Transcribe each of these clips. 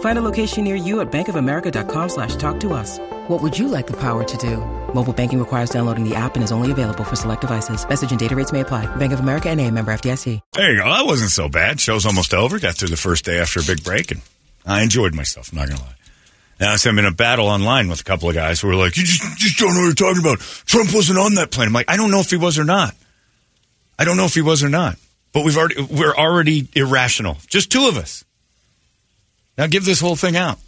Find a location near you at bankofamerica.com slash talk to us. What would you like the power to do? Mobile banking requires downloading the app and is only available for select devices. Message and data rates may apply. Bank of America and a member FDIC. There you go. That wasn't so bad. Show's almost over. Got through the first day after a big break, and I enjoyed myself. I'm not gonna lie. Now so I'm in a battle online with a couple of guys who were like, "You just, just don't know what you're talking about. Trump wasn't on that plane." I'm like, I don't know if he was or not. I don't know if he was or not. But we've already we're already irrational. Just two of us. Now give this whole thing out.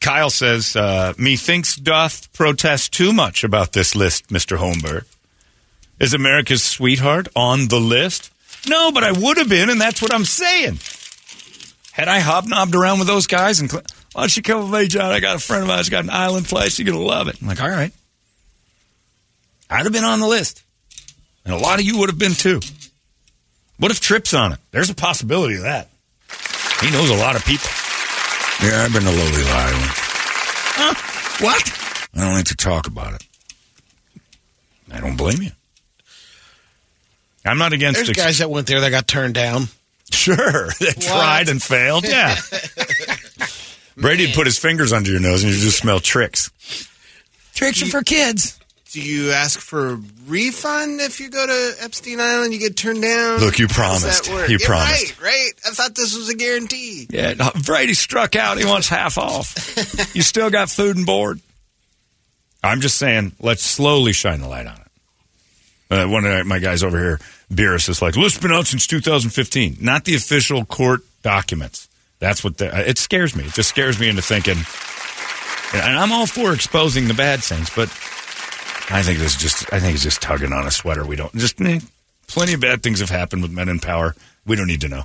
Kyle says, uh, "Methinks doth protest too much about this list, Mister Holmberg. Is America's sweetheart on the list? No, but I would have been, and that's what I'm saying. Had I hobnobbed around with those guys and, why don't you come with me, John? I got a friend of mine who's got an island place. You're gonna love it. I'm like, all right. I'd have been on the list, and a lot of you would have been too. What if Tripp's on it? There's a possibility of that. He knows a lot of people. Yeah, I've been to Lowly Island. Huh? What? I don't like to talk about it. I don't blame you. I'm not against There's ex- guys that went there that got turned down. Sure, they tried and failed. Yeah. Brady put his fingers under your nose and you just smell tricks. Tricks are for kids. Do you ask for a refund if you go to Epstein Island? You get turned down. Look, you promised. You Yeah, promised. Right, right. I thought this was a guarantee. Yeah, no, Brady struck out. He wants half off. you still got food and board. I'm just saying, let's slowly shine the light on it. Uh, one of my guys over here, Beerus, is like, list's been out since 2015. Not the official court documents. That's what the, it scares me. It just scares me into thinking, and I'm all for exposing the bad things, but I think this is just, I think it's just tugging on a sweater. We don't, just, eh, plenty of bad things have happened with men in power. We don't need to know.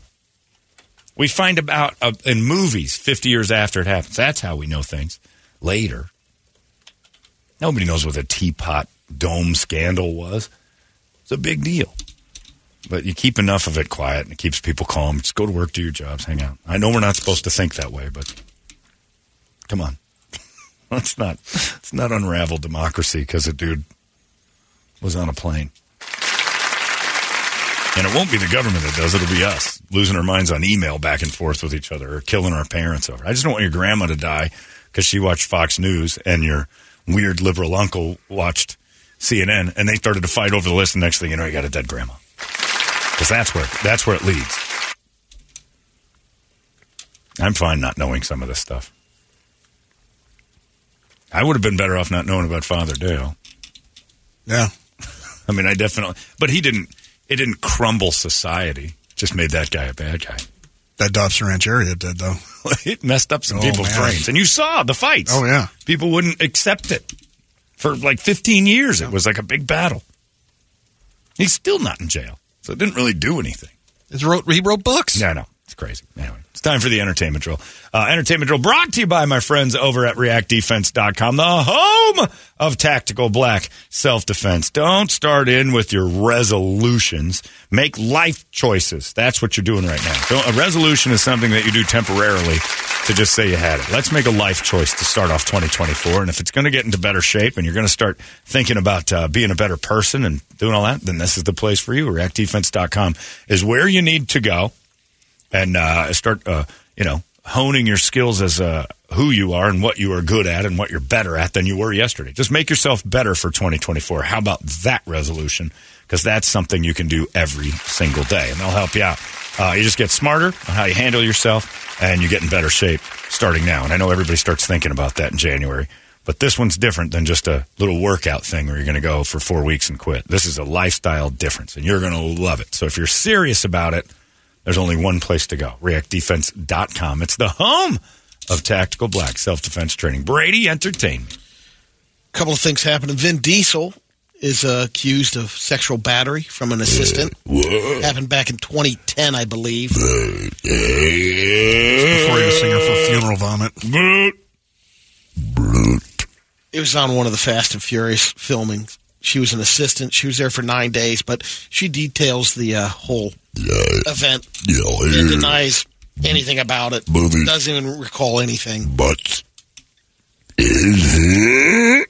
We find about uh, in movies 50 years after it happens. That's how we know things later. Nobody knows what the teapot dome scandal was. It's a big deal. But you keep enough of it quiet and it keeps people calm. Just go to work, do your jobs, hang out. I know we're not supposed to think that way, but come on. let's not let's not unravel democracy because a dude was on a plane. And it won't be the government that does it, it'll be us losing our minds on email back and forth with each other or killing our parents over. I just don't want your grandma to die because she watched Fox News and your weird liberal uncle watched CNN and they started to fight over the list. And next thing you know, you got a dead grandma. Because that's where that's where it leads. I'm fine not knowing some of this stuff. I would have been better off not knowing about Father Dale. Yeah. I mean, I definitely, but he didn't. It didn't crumble society. Just made that guy a bad guy. That Dobson Ranch area did, though. it messed up some Oh, people's man. brains, and you saw the fights. Oh, yeah. people wouldn't accept it for like 15 years. It was like a big battle. He's still not in jail, so it didn't really do anything. He wrote, he wrote books. Yeah, I know. It's crazy. Anyway, it's time for the entertainment drill. Uh, entertainment drill brought to you by my friends over at reactdefense.com, the home of tactical black self defense. Don't start in with your resolutions. Make life choices. That's what you're doing right now. A resolution is something that you do temporarily to just say you had it. Let's make a life choice to start off 2024. And if it's going to get into better shape and you're going to start thinking about uh, being a better person and doing all that, then this is the place for you. Reactdefense.com is where you need to go and uh, start, uh, you know, honing your skills as a who you are and what you are good at and what you're better at than you were yesterday. Just make yourself better for 2024. How about that resolution? Because that's something you can do every single day, and they'll help you out. Uh, you just get smarter on how you handle yourself, and you get in better shape starting now. And I know everybody starts thinking about that in January. But this one's different than just a little workout thing where you're going to go for four weeks and quit. This is a lifestyle difference, and you're going to love it. So if you're serious about it, there's only one place to go reactdefense.com. It's the home of tactical black self defense training. Brady Entertainment. A couple of things happened. Vin Diesel is uh, accused of sexual battery from an assistant. Happened back in 2010, I believe. Uh, Before he was singing for Funeral Vomit. It was on one of the Fast and Furious filmings. She was an assistant. She was there for nine days, but she details the uh, whole event and denies anything about it. Movie. Doesn't even recall anything. But is it?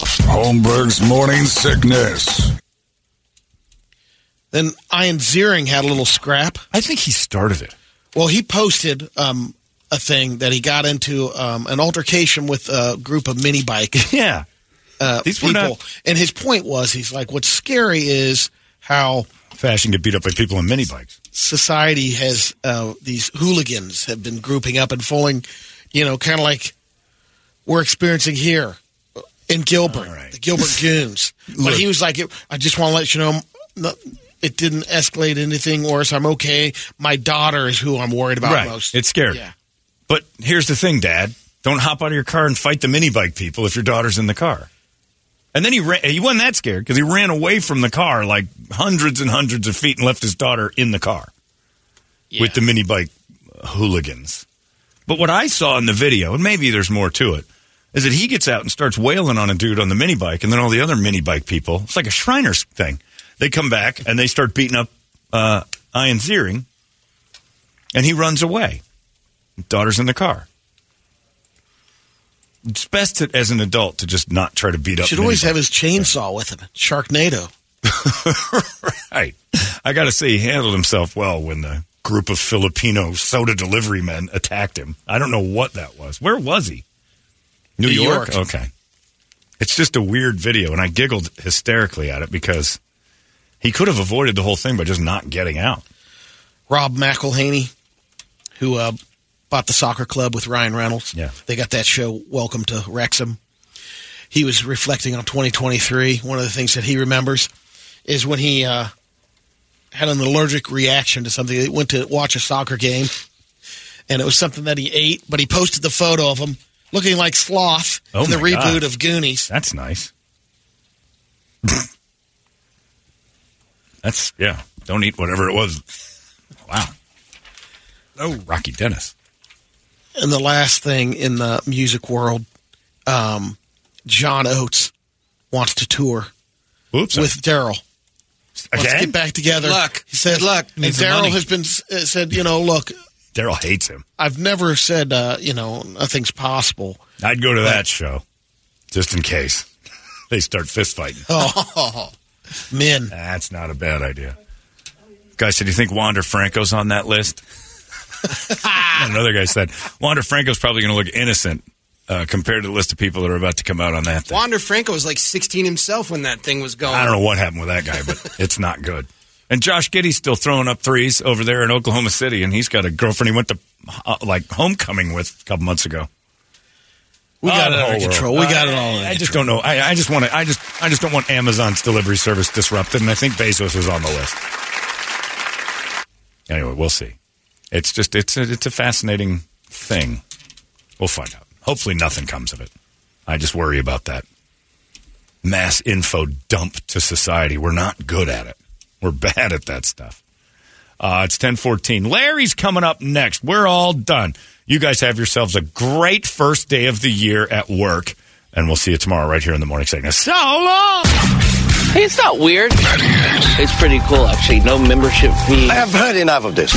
Holmberg's morning sickness. Then Ian Ziering had a little scrap. I think he started it. Well, he posted um, a thing that he got into um, an altercation with a group of mini bike Yeah. uh, These people. not- And his point was, he's like, what's scary is how Fashion get beat up by people on mini bikes. society has uh, these hooligans have been grouping up and falling, you know, kind of like we're experiencing here in Gilbert, right. the Gilbert Goons. but he was like, I just want to let you know, it didn't escalate anything worse. I'm okay. My daughter is who I'm worried about right. most. It's scary. Yeah. But here's the thing, Dad. Don't hop out of your car and fight the mini bike people if your daughter's in the car. And then he ran, he wasn't that scared because he ran away from the car like hundreds and hundreds of feet and left his daughter in the car with the mini bike hooligans. But what I saw in the video, and maybe there's more to it, is that he gets out and starts wailing on a dude on the mini bike, and then all the other mini bike people, it's like a Shriners thing. They come back and they start beating up uh, Ian Ziering, and he runs away. Daughter's in the car. It's best to, as an adult to just not try to beat up. should always have his chainsaw with him. Sharknado. right. I got to say, he handled himself well when the group of Filipino soda delivery men attacked him. I don't know what that was. Where was he? New, New York? York. Okay. It's just a weird video, and I giggled hysterically at it because he could have avoided the whole thing by just not getting out. Rob McElhenney, who uh, bought the soccer club with Ryan Reynolds. Yeah. They got that show, Welcome to Wrexham. He was reflecting on 2023. One of the things that he remembers is when he uh, had an allergic reaction to something. He went to watch a soccer game, and it was something that he ate, but he posted the photo of him looking like Sloth Oh in the reboot God. of Goonies. That's nice. That's, yeah. Don't eat whatever it was. Wow. Oh, Rocky Dennis. And the last thing in the music world, um, John Oates wants to tour Oops. with Daryl. Let's Again? get back together. Good luck. He said, Good luck. And Daryl has been uh, said, you know, look, Daryl hates him. I've never said, uh, you know, nothing's possible. I'd go to that show just in case they start fist fighting. Oh, men. That's not a bad idea. Guy said, "Do you think Wander Franco's on that list?" Another guy said, "Wander Franco's probably going to look innocent uh, compared to the list of people that are about to come out on that thing." Wander Franco was like 16 himself when that thing was going. I don't know what happened with that guy, but it's not good. And Josh Giddey's still throwing up threes over there in Oklahoma City, and he's got a girlfriend he went to uh, like homecoming with a couple months ago. We got it under control. We got it all under I just don't know. I, I just want to. I just. I just don't want Amazon's delivery service disrupted, and I think Bezos is on the list. Anyway, we'll see. It's just. It's a. It's a fascinating thing. We'll find out. Hopefully, nothing comes of it. I just worry about that mass info dump to society. We're not good at it. We're bad at that stuff. Uh, it's 1014. Larry's coming up next. We're all done. You guys have yourselves a great first day of the year at work, and we'll see you tomorrow right here in the morning segment. So long! Hey, it's not weird. It's pretty cool, actually. No membership fee. I have heard enough of this.